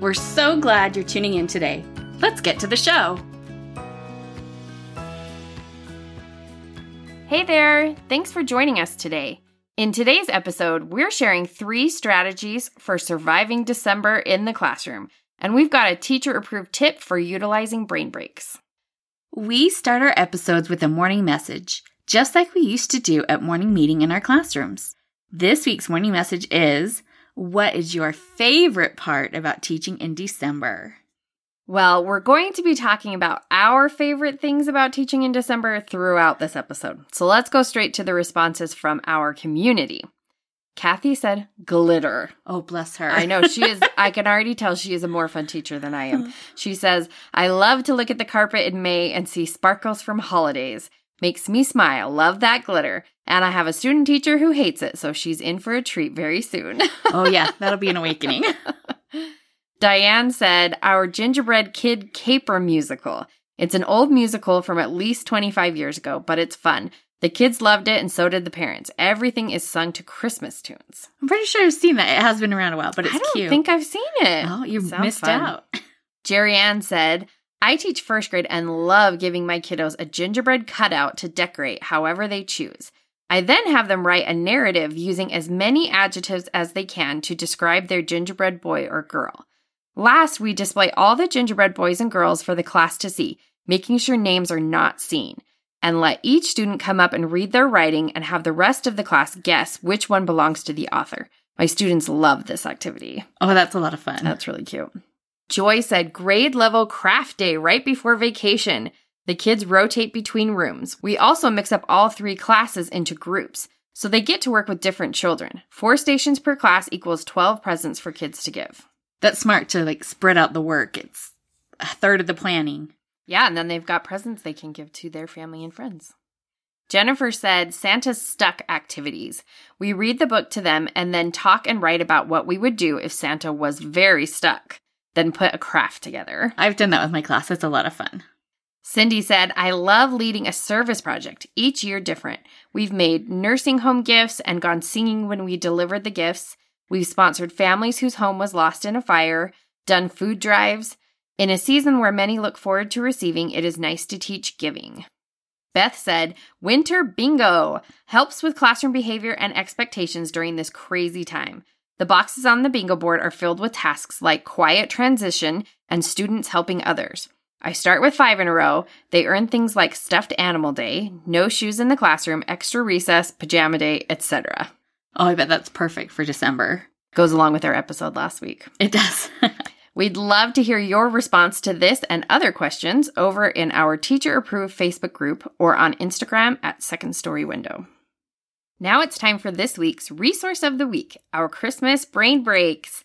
We're so glad you're tuning in today. Let's get to the show. Hey there! Thanks for joining us today. In today's episode, we're sharing three strategies for surviving December in the classroom, and we've got a teacher approved tip for utilizing brain breaks. We start our episodes with a morning message, just like we used to do at morning meeting in our classrooms. This week's morning message is What is your favorite part about teaching in December? Well, we're going to be talking about our favorite things about teaching in December throughout this episode. So let's go straight to the responses from our community. Kathy said glitter. Oh, bless her. I know she is, I can already tell she is a more fun teacher than I am. She says, I love to look at the carpet in May and see sparkles from holidays. Makes me smile. Love that glitter. And I have a student teacher who hates it, so she's in for a treat very soon. oh, yeah, that'll be an awakening. Diane said, Our gingerbread kid caper musical. It's an old musical from at least 25 years ago, but it's fun. The kids loved it, and so did the parents. Everything is sung to Christmas tunes. I'm pretty sure I've seen that. It has been around a while, but it's I don't cute. think I've seen it. Oh, you Sounds missed fun. out. Jerry Ann said, I teach first grade and love giving my kiddos a gingerbread cutout to decorate however they choose. I then have them write a narrative using as many adjectives as they can to describe their gingerbread boy or girl. Last, we display all the gingerbread boys and girls for the class to see, making sure names are not seen, and let each student come up and read their writing and have the rest of the class guess which one belongs to the author. My students love this activity. Oh, that's a lot of fun. That's really cute. Joy said grade level craft day right before vacation. The kids rotate between rooms. We also mix up all three classes into groups, so they get to work with different children. Four stations per class equals 12 presents for kids to give. That's smart to like spread out the work. It's a third of the planning. Yeah, and then they've got presents they can give to their family and friends. Jennifer said Santa's stuck activities. We read the book to them and then talk and write about what we would do if Santa was very stuck, then put a craft together. I've done that with my class. It's a lot of fun. Cindy said, I love leading a service project, each year different. We've made nursing home gifts and gone singing when we delivered the gifts. We've sponsored families whose home was lost in a fire, done food drives. In a season where many look forward to receiving, it is nice to teach giving. Beth said, Winter bingo helps with classroom behavior and expectations during this crazy time. The boxes on the bingo board are filled with tasks like quiet transition and students helping others. I start with five in a row. They earn things like stuffed animal day, no shoes in the classroom, extra recess, pajama day, etc. Oh, I bet that's perfect for December. Goes along with our episode last week. It does. We'd love to hear your response to this and other questions over in our teacher approved Facebook group or on Instagram at Second Story Window. Now it's time for this week's resource of the week our Christmas brain breaks.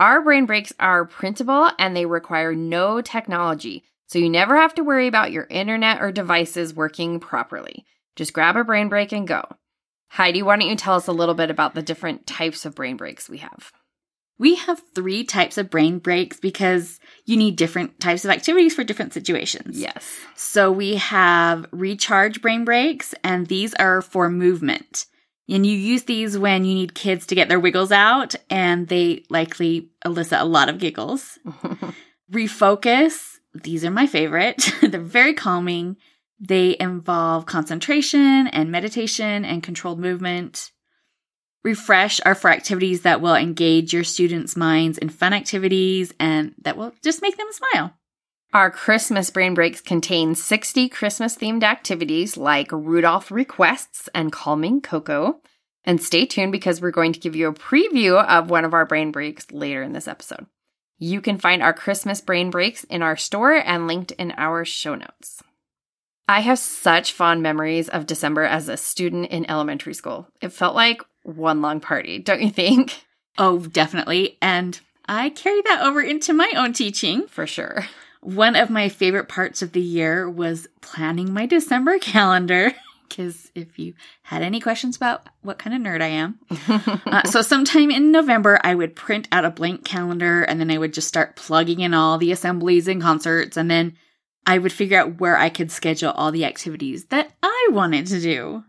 Our brain breaks are printable and they require no technology, so you never have to worry about your internet or devices working properly. Just grab a brain break and go. Heidi, why don't you tell us a little bit about the different types of brain breaks we have? We have three types of brain breaks because you need different types of activities for different situations. Yes. So we have recharge brain breaks, and these are for movement. And you use these when you need kids to get their wiggles out, and they likely elicit a lot of giggles. Refocus, these are my favorite. They're very calming. They involve concentration and meditation and controlled movement. Refresh are for activities that will engage your students' minds in fun activities and that will just make them smile. Our Christmas brain breaks contain 60 Christmas themed activities like Rudolph requests and calming Cocoa. And stay tuned because we're going to give you a preview of one of our brain breaks later in this episode. You can find our Christmas brain breaks in our store and linked in our show notes. I have such fond memories of December as a student in elementary school. It felt like one long party, don't you think? Oh, definitely. And I carry that over into my own teaching. For sure. One of my favorite parts of the year was planning my December calendar. Because if you had any questions about what kind of nerd I am, uh, so sometime in November, I would print out a blank calendar and then I would just start plugging in all the assemblies and concerts. And then I would figure out where I could schedule all the activities that I wanted to do.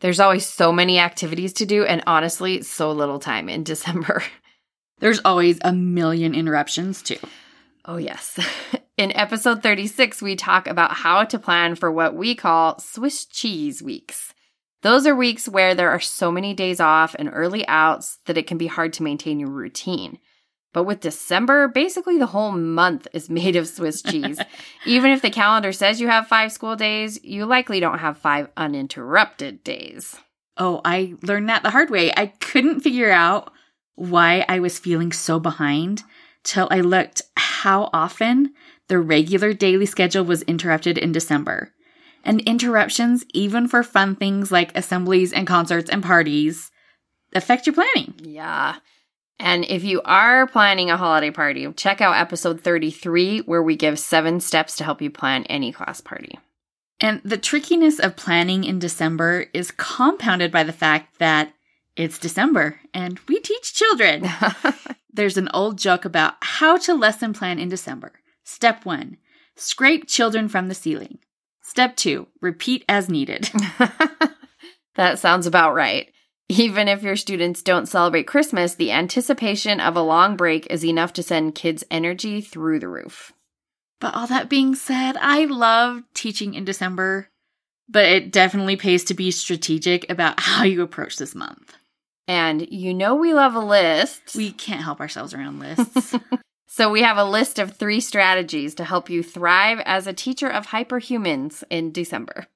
There's always so many activities to do, and honestly, so little time in December. There's always a million interruptions, too. Oh, yes. In episode 36, we talk about how to plan for what we call Swiss cheese weeks. Those are weeks where there are so many days off and early outs that it can be hard to maintain your routine. But with December, basically the whole month is made of Swiss cheese. Even if the calendar says you have five school days, you likely don't have five uninterrupted days. Oh, I learned that the hard way. I couldn't figure out why I was feeling so behind till I looked how often the regular daily schedule was interrupted in December. And interruptions, even for fun things like assemblies and concerts and parties, affect your planning. Yeah. And if you are planning a holiday party, check out episode 33, where we give seven steps to help you plan any class party. And the trickiness of planning in December is compounded by the fact that it's December and we teach children. There's an old joke about how to lesson plan in December. Step one, scrape children from the ceiling. Step two, repeat as needed. that sounds about right. Even if your students don't celebrate Christmas, the anticipation of a long break is enough to send kids' energy through the roof. But all that being said, I love teaching in December, but it definitely pays to be strategic about how you approach this month. And you know we love a list. We can't help ourselves around lists. so we have a list of three strategies to help you thrive as a teacher of hyperhumans in December.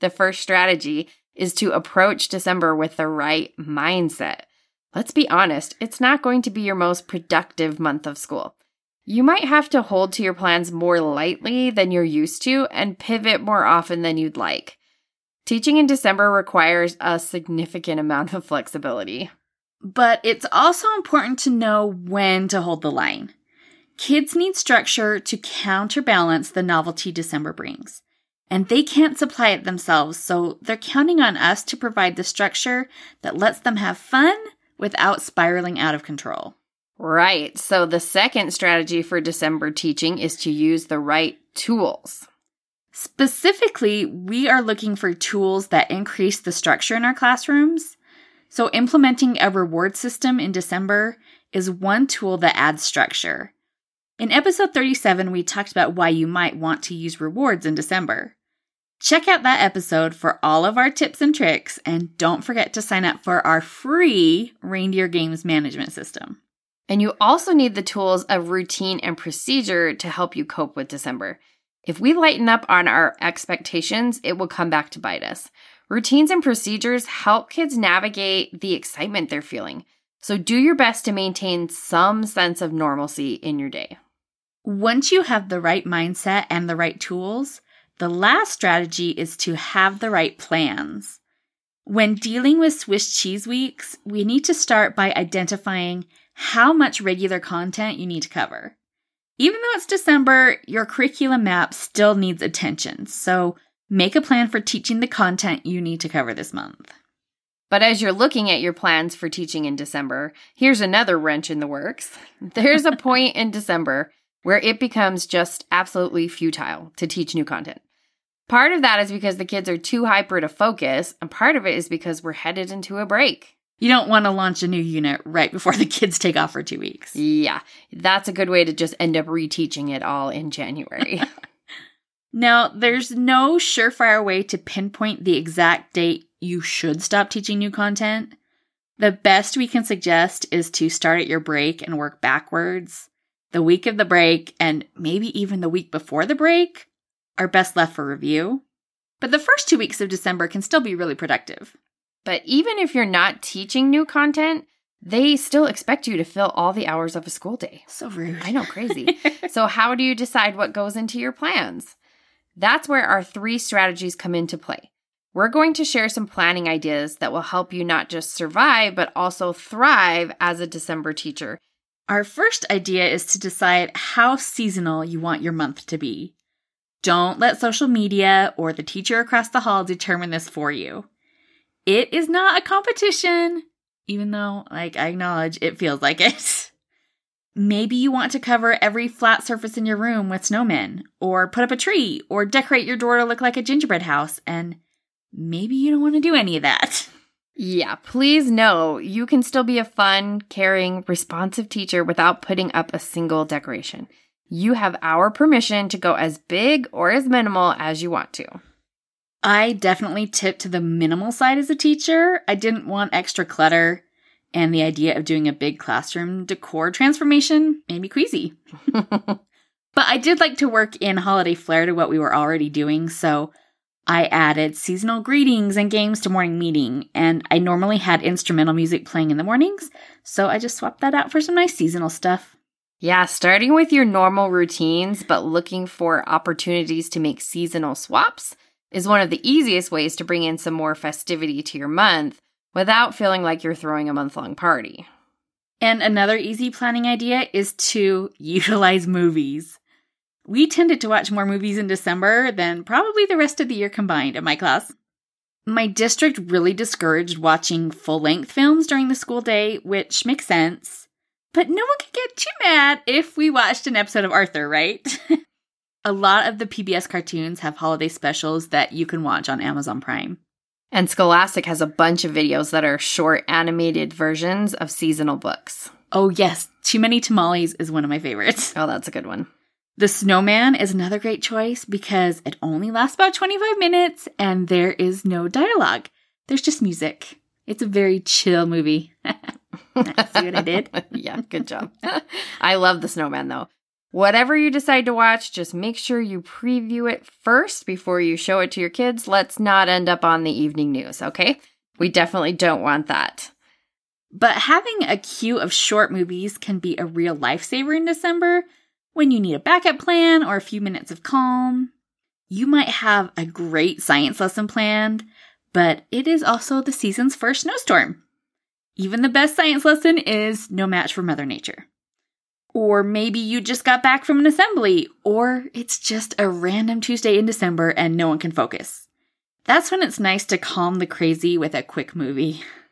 The first strategy is to approach December with the right mindset. Let's be honest, it's not going to be your most productive month of school. You might have to hold to your plans more lightly than you're used to and pivot more often than you'd like. Teaching in December requires a significant amount of flexibility. But it's also important to know when to hold the line. Kids need structure to counterbalance the novelty December brings. And they can't supply it themselves, so they're counting on us to provide the structure that lets them have fun without spiraling out of control. Right. So the second strategy for December teaching is to use the right tools. Specifically, we are looking for tools that increase the structure in our classrooms. So, implementing a reward system in December is one tool that adds structure. In episode 37, we talked about why you might want to use rewards in December. Check out that episode for all of our tips and tricks, and don't forget to sign up for our free Reindeer Games Management System. And you also need the tools of routine and procedure to help you cope with December. If we lighten up on our expectations, it will come back to bite us. Routines and procedures help kids navigate the excitement they're feeling. So do your best to maintain some sense of normalcy in your day. Once you have the right mindset and the right tools, the last strategy is to have the right plans. When dealing with Swiss cheese weeks, we need to start by identifying how much regular content you need to cover. Even though it's December, your curriculum map still needs attention, so make a plan for teaching the content you need to cover this month. But as you're looking at your plans for teaching in December, here's another wrench in the works. There's a point in December where it becomes just absolutely futile to teach new content. Part of that is because the kids are too hyper to focus, and part of it is because we're headed into a break. You don't want to launch a new unit right before the kids take off for two weeks. Yeah, that's a good way to just end up reteaching it all in January. now, there's no surefire way to pinpoint the exact date you should stop teaching new content. The best we can suggest is to start at your break and work backwards. The week of the break, and maybe even the week before the break, are best left for review. But the first two weeks of December can still be really productive. But even if you're not teaching new content, they still expect you to fill all the hours of a school day. So rude. I know, crazy. so, how do you decide what goes into your plans? That's where our three strategies come into play. We're going to share some planning ideas that will help you not just survive, but also thrive as a December teacher. Our first idea is to decide how seasonal you want your month to be. Don't let social media or the teacher across the hall determine this for you. It is not a competition, even though, like, I acknowledge it feels like it. Maybe you want to cover every flat surface in your room with snowmen, or put up a tree, or decorate your door to look like a gingerbread house, and maybe you don't want to do any of that. Yeah, please know you can still be a fun, caring, responsive teacher without putting up a single decoration. You have our permission to go as big or as minimal as you want to. I definitely tipped to the minimal side as a teacher. I didn't want extra clutter, and the idea of doing a big classroom decor transformation made me queasy. but I did like to work in holiday flair to what we were already doing, so I added seasonal greetings and games to morning meeting, and I normally had instrumental music playing in the mornings, so I just swapped that out for some nice seasonal stuff. Yeah, starting with your normal routines, but looking for opportunities to make seasonal swaps is one of the easiest ways to bring in some more festivity to your month without feeling like you're throwing a month long party. And another easy planning idea is to utilize movies. We tended to watch more movies in December than probably the rest of the year combined in my class. My district really discouraged watching full length films during the school day, which makes sense. But no one could get too mad if we watched an episode of Arthur, right? a lot of the PBS cartoons have holiday specials that you can watch on Amazon Prime. And Scholastic has a bunch of videos that are short animated versions of seasonal books. Oh, yes. Too Many Tamales is one of my favorites. Oh, that's a good one. The Snowman is another great choice because it only lasts about 25 minutes and there is no dialogue. There's just music. It's a very chill movie. See what I did? yeah, good job. I love The Snowman though. Whatever you decide to watch, just make sure you preview it first before you show it to your kids. Let's not end up on the evening news, okay? We definitely don't want that. But having a queue of short movies can be a real lifesaver in December when you need a backup plan or a few minutes of calm. You might have a great science lesson planned, but it is also the season's first snowstorm. Even the best science lesson is no match for Mother Nature. Or maybe you just got back from an assembly, or it's just a random Tuesday in December and no one can focus. That's when it's nice to calm the crazy with a quick movie.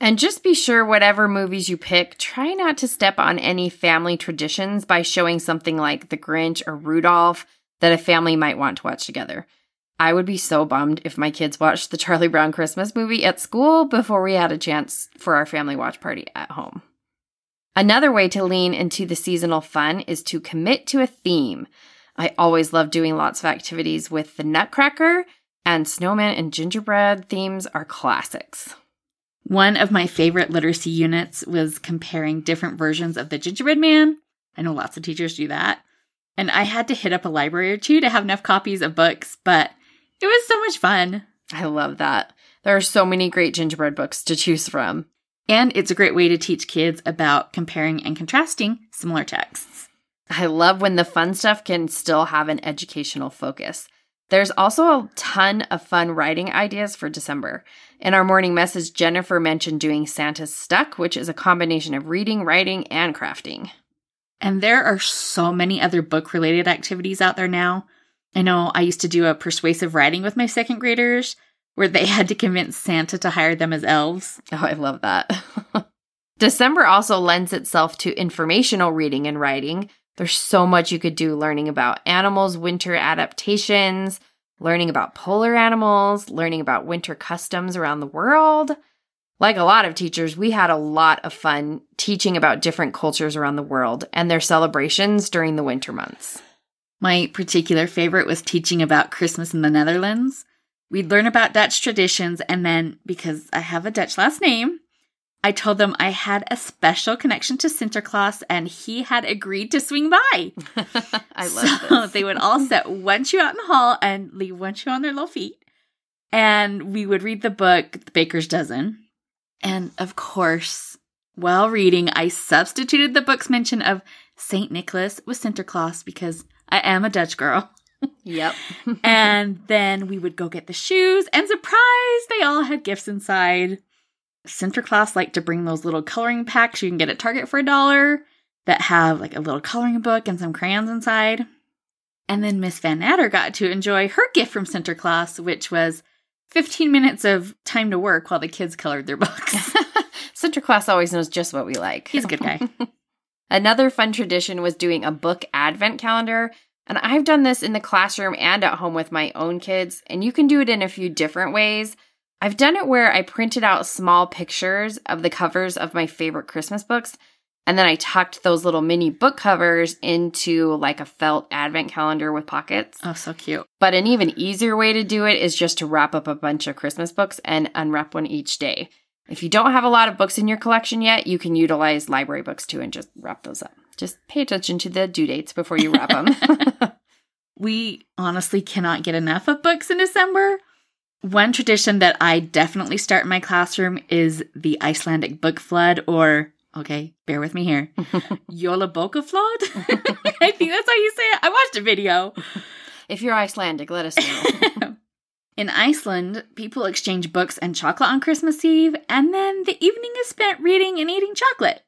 And just be sure, whatever movies you pick, try not to step on any family traditions by showing something like The Grinch or Rudolph that a family might want to watch together. I would be so bummed if my kids watched the Charlie Brown Christmas movie at school before we had a chance for our family watch party at home. Another way to lean into the seasonal fun is to commit to a theme. I always love doing lots of activities with the Nutcracker, and snowman and gingerbread themes are classics. One of my favorite literacy units was comparing different versions of the gingerbread man. I know lots of teachers do that. And I had to hit up a library or two to have enough copies of books, but it was so much fun. I love that. There are so many great gingerbread books to choose from. And it's a great way to teach kids about comparing and contrasting similar texts. I love when the fun stuff can still have an educational focus. There's also a ton of fun writing ideas for December. In our morning message, Jennifer mentioned doing Santa's Stuck, which is a combination of reading, writing, and crafting. And there are so many other book related activities out there now. I know I used to do a persuasive writing with my second graders where they had to convince Santa to hire them as elves. Oh, I love that. December also lends itself to informational reading and writing. There's so much you could do learning about animals' winter adaptations, learning about polar animals, learning about winter customs around the world. Like a lot of teachers, we had a lot of fun teaching about different cultures around the world and their celebrations during the winter months. My particular favorite was teaching about Christmas in the Netherlands. We'd learn about Dutch traditions, and then because I have a Dutch last name, I told them I had a special connection to Sinterklaas and he had agreed to swing by. I love so this. they would all set one shoe out in the hall and leave one shoe on their little feet. And we would read the book, The Baker's Dozen. And of course, while reading, I substituted the book's mention of St. Nicholas with Sinterklaas because I am a Dutch girl. Yep. and then we would go get the shoes, and surprise, they all had gifts inside. Sinterklaas liked to bring those little coloring packs you can get at Target for a dollar. that have like a little coloring book and some crayons inside. And then Miss Van Natter got to enjoy her gift from Sinterklaas, which was 15 minutes of time to work while the kids colored their books. Sinterklaas always knows just what we like. He's a good guy. Another fun tradition was doing a book advent calendar. And I've done this in the classroom and at home with my own kids, and you can do it in a few different ways. I've done it where I printed out small pictures of the covers of my favorite Christmas books and then I tucked those little mini book covers into like a felt advent calendar with pockets. Oh, so cute. But an even easier way to do it is just to wrap up a bunch of Christmas books and unwrap one each day. If you don't have a lot of books in your collection yet, you can utilize library books too and just wrap those up. Just pay attention to the due dates before you wrap them. we honestly cannot get enough of books in December. One tradition that I definitely start in my classroom is the Icelandic book flood or Okay, bear with me here. Jólabókaflóð? I think that's how you say it. I watched a video. If you're Icelandic, let us know. In Iceland, people exchange books and chocolate on Christmas Eve, and then the evening is spent reading and eating chocolate.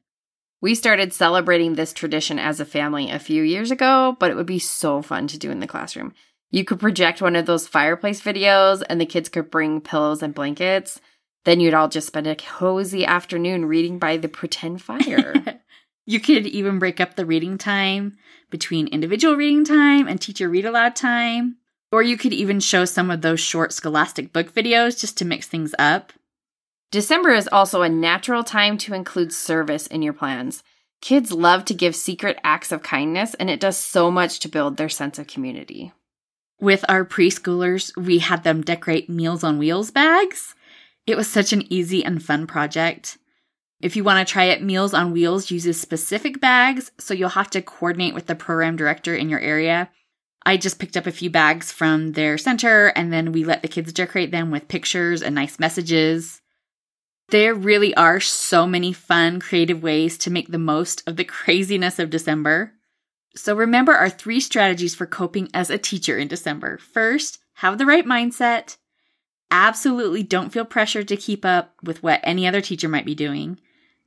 We started celebrating this tradition as a family a few years ago, but it would be so fun to do in the classroom. You could project one of those fireplace videos, and the kids could bring pillows and blankets. Then you'd all just spend a cozy afternoon reading by the pretend fire. you could even break up the reading time between individual reading time and teacher read aloud time. Or you could even show some of those short scholastic book videos just to mix things up. December is also a natural time to include service in your plans. Kids love to give secret acts of kindness, and it does so much to build their sense of community. With our preschoolers, we had them decorate Meals on Wheels bags it was such an easy and fun project. If you want to try it, Meals on Wheels uses specific bags, so you'll have to coordinate with the program director in your area. I just picked up a few bags from their center and then we let the kids decorate them with pictures and nice messages. There really are so many fun, creative ways to make the most of the craziness of December. So remember our three strategies for coping as a teacher in December. First, have the right mindset absolutely don't feel pressured to keep up with what any other teacher might be doing.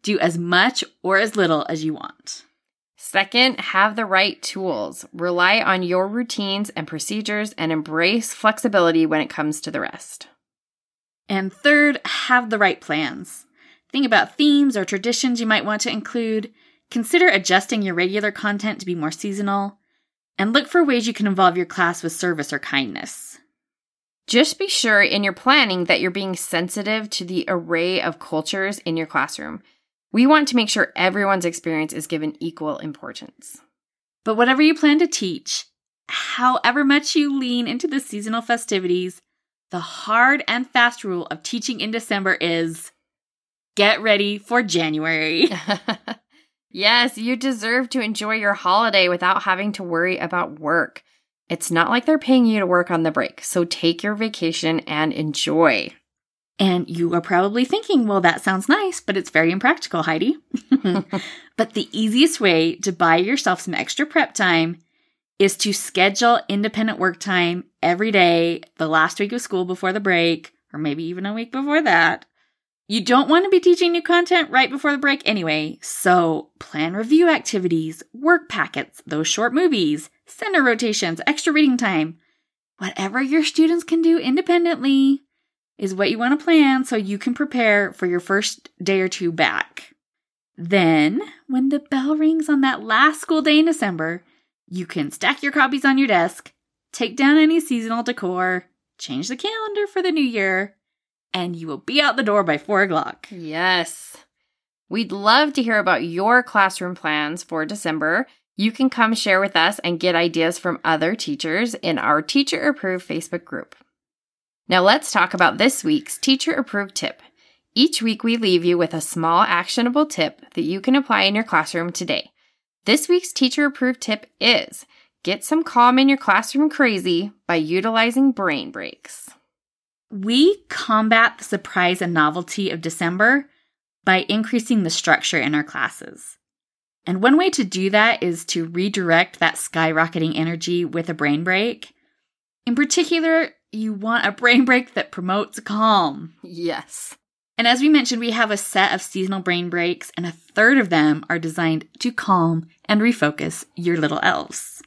Do as much or as little as you want. Second, have the right tools. Rely on your routines and procedures and embrace flexibility when it comes to the rest. And third, have the right plans. Think about themes or traditions you might want to include. Consider adjusting your regular content to be more seasonal. And look for ways you can involve your class with service or kindness. Just be sure in your planning that you're being sensitive to the array of cultures in your classroom. We want to make sure everyone's experience is given equal importance. But whatever you plan to teach, however much you lean into the seasonal festivities, the hard and fast rule of teaching in December is get ready for January. yes, you deserve to enjoy your holiday without having to worry about work. It's not like they're paying you to work on the break, so take your vacation and enjoy. And you are probably thinking, well, that sounds nice, but it's very impractical, Heidi. but the easiest way to buy yourself some extra prep time is to schedule independent work time every day, the last week of school before the break, or maybe even a week before that. You don't want to be teaching new content right before the break anyway, so plan review activities, work packets, those short movies, center rotations, extra reading time. Whatever your students can do independently is what you want to plan so you can prepare for your first day or two back. Then, when the bell rings on that last school day in December, you can stack your copies on your desk, take down any seasonal decor, change the calendar for the new year, and you will be out the door by four o'clock. Yes. We'd love to hear about your classroom plans for December. You can come share with us and get ideas from other teachers in our teacher approved Facebook group. Now let's talk about this week's teacher approved tip. Each week we leave you with a small actionable tip that you can apply in your classroom today. This week's teacher approved tip is get some calm in your classroom crazy by utilizing brain breaks. We combat the surprise and novelty of December by increasing the structure in our classes. And one way to do that is to redirect that skyrocketing energy with a brain break. In particular, you want a brain break that promotes calm. Yes. And as we mentioned, we have a set of seasonal brain breaks, and a third of them are designed to calm and refocus your little elves.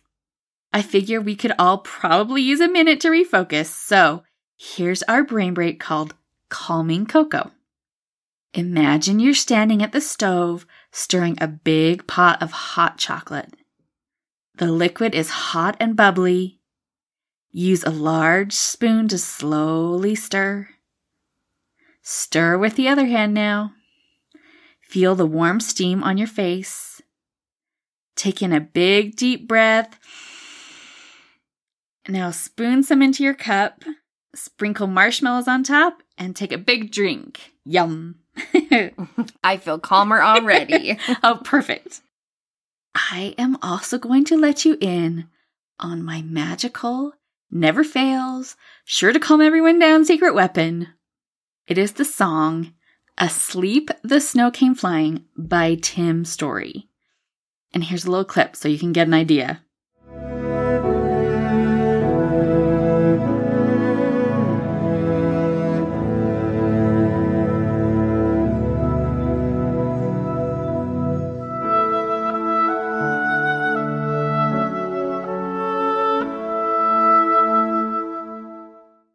I figure we could all probably use a minute to refocus, so here's our brain break called Calming Cocoa. Imagine you're standing at the stove stirring a big pot of hot chocolate. The liquid is hot and bubbly. Use a large spoon to slowly stir. Stir with the other hand now. Feel the warm steam on your face. Take in a big deep breath. Now spoon some into your cup, sprinkle marshmallows on top, and take a big drink. Yum. I feel calmer already. oh, perfect. I am also going to let you in on my magical, never fails, sure to calm everyone down secret weapon. It is the song Asleep the Snow Came Flying by Tim Story. And here's a little clip so you can get an idea.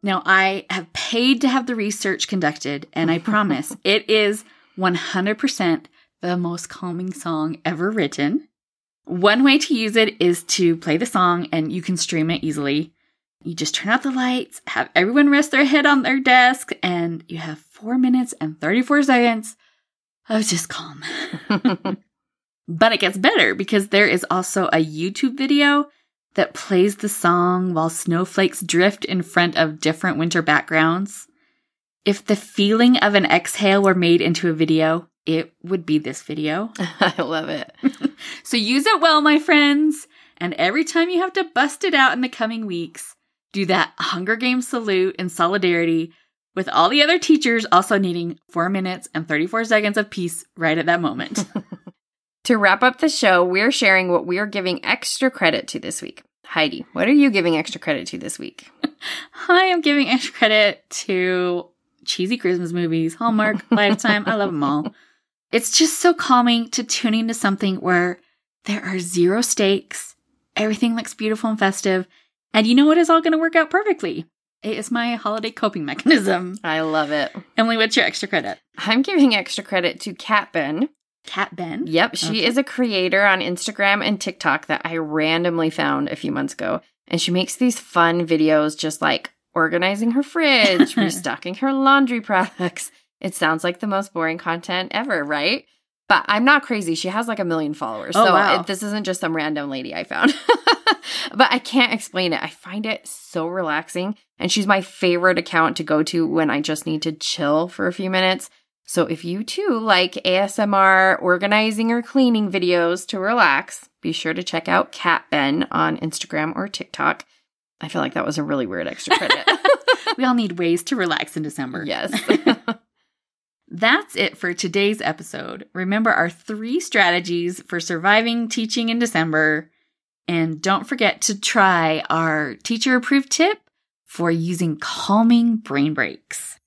Now, I have paid to have the research conducted, and I promise it is 100% the most calming song ever written. One way to use it is to play the song, and you can stream it easily. You just turn out the lights, have everyone rest their head on their desk, and you have four minutes and 34 seconds of just calm. but it gets better because there is also a YouTube video that plays the song while snowflakes drift in front of different winter backgrounds. If the feeling of an exhale were made into a video, it would be this video. I love it. so use it well, my friends. And every time you have to bust it out in the coming weeks, do that Hunger Games salute in solidarity with all the other teachers also needing four minutes and 34 seconds of peace right at that moment. To wrap up the show, we're sharing what we're giving extra credit to this week. Heidi, what are you giving extra credit to this week? I am giving extra credit to cheesy Christmas movies, Hallmark, Lifetime. I love them all. It's just so calming to tune into something where there are zero stakes, everything looks beautiful and festive, and you know what is all going to work out perfectly. It is my holiday coping mechanism. I love it. Emily, what's your extra credit? I'm giving extra credit to Cat Ben. Cat Ben? Yep, she Okay. is a creator on Instagram and TikTok that I randomly found a few months ago. And she makes these fun videos just like organizing her fridge, restocking her laundry products. It sounds like the most boring content ever, right? But I'm not crazy. She has like a million followers. Oh, so wow. it, this isn't just some random lady I found. but I can't explain it. I find it so relaxing. And she's my favorite account to go to when I just need to chill for a few minutes. So if you too like ASMR organizing or cleaning videos to relax, be sure to check out Cat Ben on Instagram or TikTok. I feel like that was a really weird extra credit. we all need ways to relax in December. yes. That's it for today's episode. Remember our three strategies for surviving teaching in December. And don't forget to try our teacher approved tip for using calming brain breaks.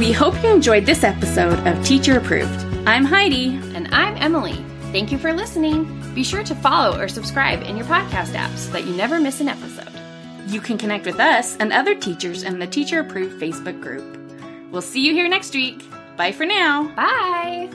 We hope you enjoyed this episode of Teacher Approved. I'm Heidi. and I'm Emily. Thank you for listening. Be sure to follow or subscribe in your podcast app so that you never miss an episode. You can connect with us and other teachers in the Teacher Approved Facebook group. We'll see you here next week. Bye for now. Bye.